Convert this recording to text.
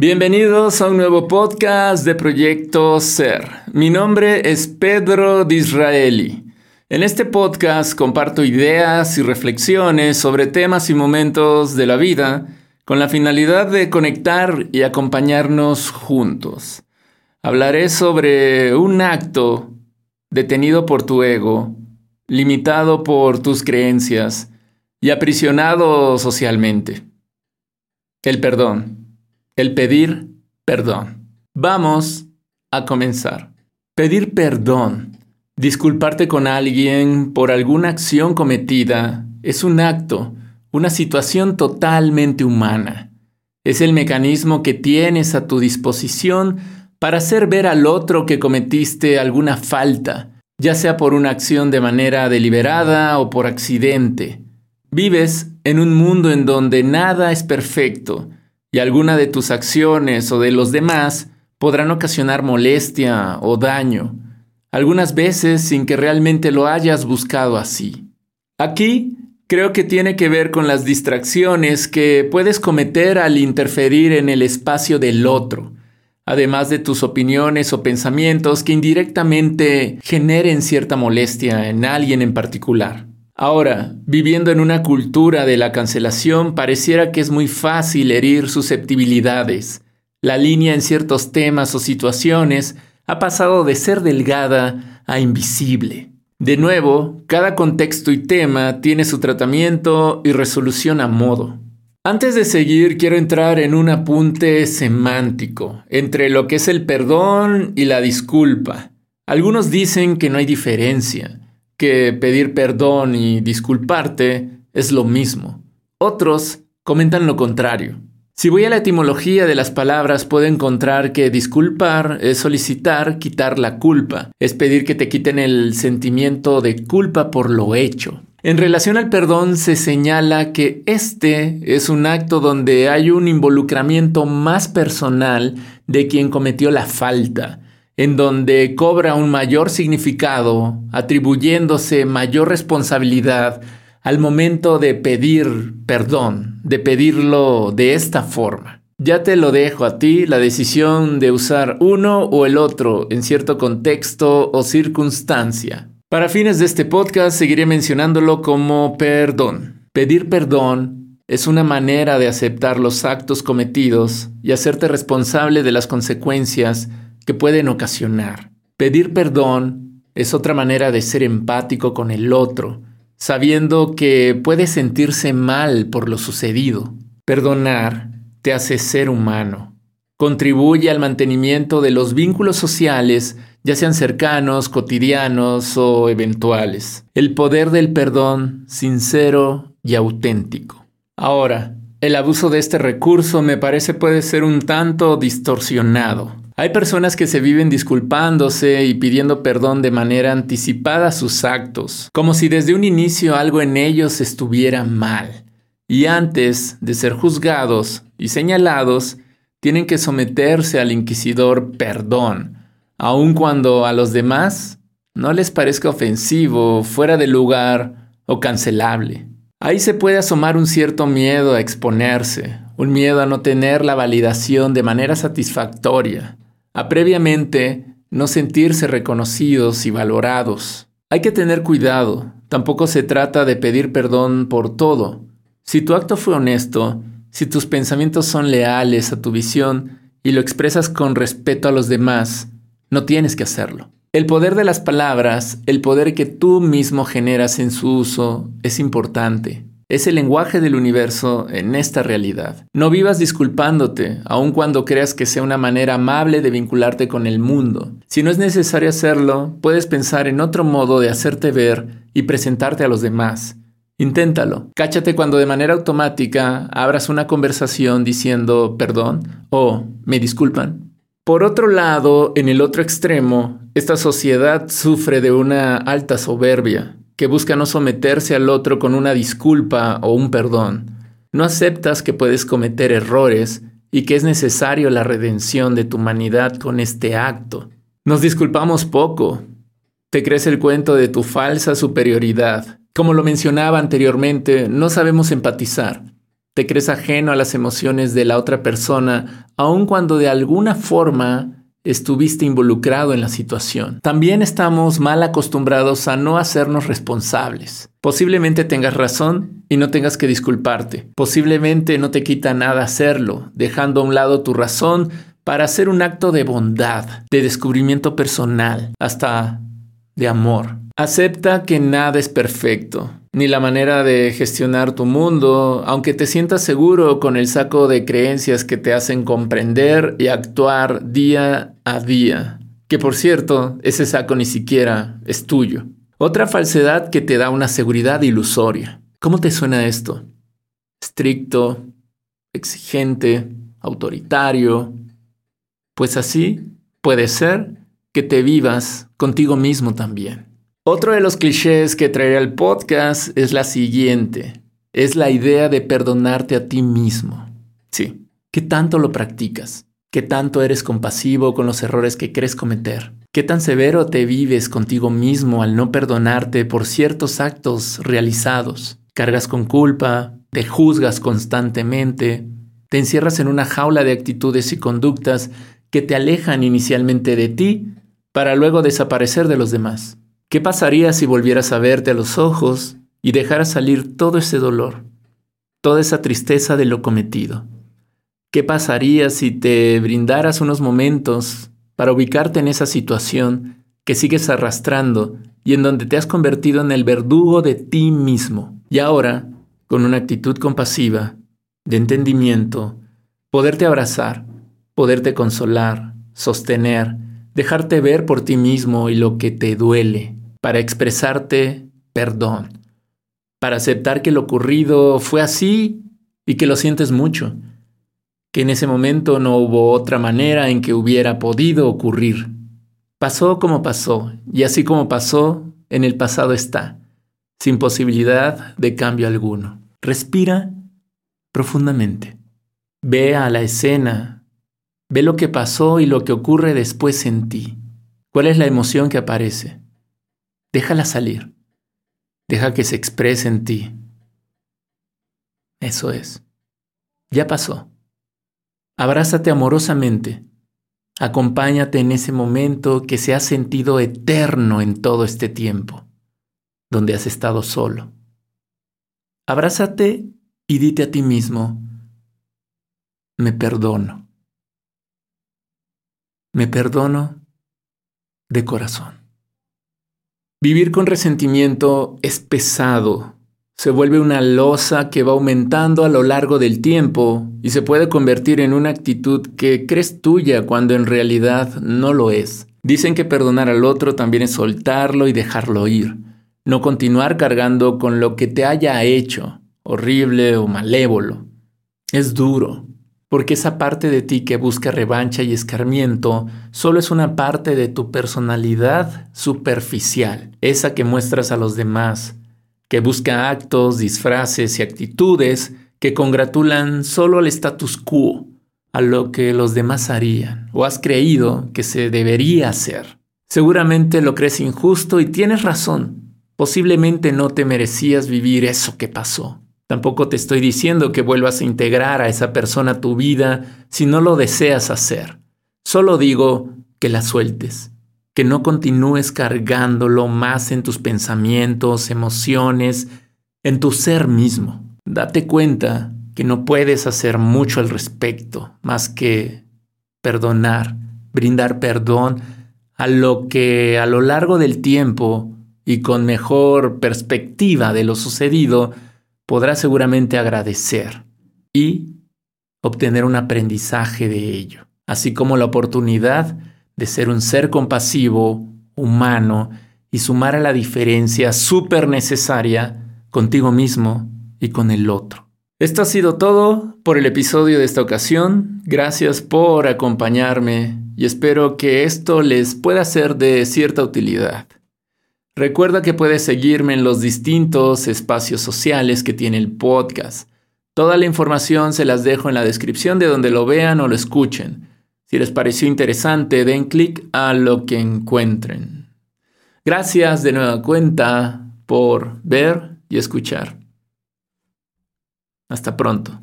Bienvenidos a un nuevo podcast de Proyecto Ser. Mi nombre es Pedro Disraeli. En este podcast comparto ideas y reflexiones sobre temas y momentos de la vida con la finalidad de conectar y acompañarnos juntos. Hablaré sobre un acto detenido por tu ego, limitado por tus creencias y aprisionado socialmente. El perdón el pedir perdón. Vamos a comenzar. Pedir perdón, disculparte con alguien por alguna acción cometida, es un acto, una situación totalmente humana. Es el mecanismo que tienes a tu disposición para hacer ver al otro que cometiste alguna falta, ya sea por una acción de manera deliberada o por accidente. Vives en un mundo en donde nada es perfecto, y alguna de tus acciones o de los demás podrán ocasionar molestia o daño, algunas veces sin que realmente lo hayas buscado así. Aquí creo que tiene que ver con las distracciones que puedes cometer al interferir en el espacio del otro, además de tus opiniones o pensamientos que indirectamente generen cierta molestia en alguien en particular. Ahora, viviendo en una cultura de la cancelación, pareciera que es muy fácil herir susceptibilidades. La línea en ciertos temas o situaciones ha pasado de ser delgada a invisible. De nuevo, cada contexto y tema tiene su tratamiento y resolución a modo. Antes de seguir, quiero entrar en un apunte semántico entre lo que es el perdón y la disculpa. Algunos dicen que no hay diferencia que pedir perdón y disculparte es lo mismo. Otros comentan lo contrario. Si voy a la etimología de las palabras, puedo encontrar que disculpar es solicitar quitar la culpa, es pedir que te quiten el sentimiento de culpa por lo hecho. En relación al perdón se señala que este es un acto donde hay un involucramiento más personal de quien cometió la falta, en donde cobra un mayor significado, atribuyéndose mayor responsabilidad al momento de pedir perdón, de pedirlo de esta forma. Ya te lo dejo a ti la decisión de usar uno o el otro en cierto contexto o circunstancia. Para fines de este podcast seguiré mencionándolo como perdón. Pedir perdón es una manera de aceptar los actos cometidos y hacerte responsable de las consecuencias pueden ocasionar. Pedir perdón es otra manera de ser empático con el otro, sabiendo que puede sentirse mal por lo sucedido. Perdonar te hace ser humano. Contribuye al mantenimiento de los vínculos sociales, ya sean cercanos, cotidianos o eventuales. El poder del perdón sincero y auténtico. Ahora, el abuso de este recurso me parece puede ser un tanto distorsionado. Hay personas que se viven disculpándose y pidiendo perdón de manera anticipada a sus actos, como si desde un inicio algo en ellos estuviera mal. Y antes de ser juzgados y señalados, tienen que someterse al inquisidor perdón, aun cuando a los demás no les parezca ofensivo, fuera de lugar o cancelable. Ahí se puede asomar un cierto miedo a exponerse, un miedo a no tener la validación de manera satisfactoria, a previamente no sentirse reconocidos y valorados. Hay que tener cuidado, tampoco se trata de pedir perdón por todo. Si tu acto fue honesto, si tus pensamientos son leales a tu visión y lo expresas con respeto a los demás, no tienes que hacerlo. El poder de las palabras, el poder que tú mismo generas en su uso, es importante. Es el lenguaje del universo en esta realidad. No vivas disculpándote, aun cuando creas que sea una manera amable de vincularte con el mundo. Si no es necesario hacerlo, puedes pensar en otro modo de hacerte ver y presentarte a los demás. Inténtalo. Cáchate cuando de manera automática abras una conversación diciendo perdón o me disculpan. Por otro lado, en el otro extremo, esta sociedad sufre de una alta soberbia que busca no someterse al otro con una disculpa o un perdón. No aceptas que puedes cometer errores y que es necesario la redención de tu humanidad con este acto. Nos disculpamos poco. Te crees el cuento de tu falsa superioridad. Como lo mencionaba anteriormente, no sabemos empatizar. Te crees ajeno a las emociones de la otra persona, aun cuando de alguna forma estuviste involucrado en la situación. También estamos mal acostumbrados a no hacernos responsables. Posiblemente tengas razón y no tengas que disculparte. Posiblemente no te quita nada hacerlo, dejando a un lado tu razón para hacer un acto de bondad, de descubrimiento personal, hasta de amor. Acepta que nada es perfecto, ni la manera de gestionar tu mundo, aunque te sientas seguro con el saco de creencias que te hacen comprender y actuar día a día. Que por cierto, ese saco ni siquiera es tuyo. Otra falsedad que te da una seguridad ilusoria. ¿Cómo te suena esto? Estricto, exigente, autoritario. Pues así puede ser que te vivas contigo mismo también. Otro de los clichés que traeré al podcast es la siguiente. Es la idea de perdonarte a ti mismo. Sí. ¿Qué tanto lo practicas? ¿Qué tanto eres compasivo con los errores que crees cometer? ¿Qué tan severo te vives contigo mismo al no perdonarte por ciertos actos realizados? ¿Cargas con culpa? ¿Te juzgas constantemente? ¿Te encierras en una jaula de actitudes y conductas que te alejan inicialmente de ti para luego desaparecer de los demás? ¿Qué pasaría si volvieras a verte a los ojos y dejaras salir todo ese dolor, toda esa tristeza de lo cometido? ¿Qué pasaría si te brindaras unos momentos para ubicarte en esa situación que sigues arrastrando y en donde te has convertido en el verdugo de ti mismo? Y ahora, con una actitud compasiva, de entendimiento, poderte abrazar, poderte consolar, sostener, dejarte ver por ti mismo y lo que te duele, para expresarte perdón, para aceptar que lo ocurrido fue así y que lo sientes mucho, que en ese momento no hubo otra manera en que hubiera podido ocurrir. Pasó como pasó, y así como pasó, en el pasado está, sin posibilidad de cambio alguno. Respira profundamente. Ve a la escena, ve lo que pasó y lo que ocurre después en ti. ¿Cuál es la emoción que aparece? Déjala salir. Deja que se exprese en ti. Eso es. Ya pasó. Abrázate amorosamente. Acompáñate en ese momento que se ha sentido eterno en todo este tiempo, donde has estado solo. Abrázate y dite a ti mismo, me perdono. Me perdono de corazón. Vivir con resentimiento es pesado. Se vuelve una losa que va aumentando a lo largo del tiempo y se puede convertir en una actitud que crees tuya cuando en realidad no lo es. Dicen que perdonar al otro también es soltarlo y dejarlo ir, no continuar cargando con lo que te haya hecho, horrible o malévolo. Es duro, porque esa parte de ti que busca revancha y escarmiento solo es una parte de tu personalidad superficial, esa que muestras a los demás, que busca actos, disfraces y actitudes que congratulan solo al status quo, a lo que los demás harían o has creído que se debería hacer. Seguramente lo crees injusto y tienes razón. Posiblemente no te merecías vivir eso que pasó. Tampoco te estoy diciendo que vuelvas a integrar a esa persona a tu vida si no lo deseas hacer. Solo digo que la sueltes, que no continúes cargándolo más en tus pensamientos, emociones, en tu ser mismo. Date cuenta que no puedes hacer mucho al respecto, más que perdonar, brindar perdón a lo que a lo largo del tiempo y con mejor perspectiva de lo sucedido, podrás seguramente agradecer y obtener un aprendizaje de ello, así como la oportunidad de ser un ser compasivo, humano y sumar a la diferencia súper necesaria contigo mismo y con el otro. Esto ha sido todo por el episodio de esta ocasión. Gracias por acompañarme y espero que esto les pueda ser de cierta utilidad. Recuerda que puedes seguirme en los distintos espacios sociales que tiene el podcast. Toda la información se las dejo en la descripción de donde lo vean o lo escuchen. Si les pareció interesante, den clic a lo que encuentren. Gracias de nueva cuenta por ver y escuchar. Hasta pronto.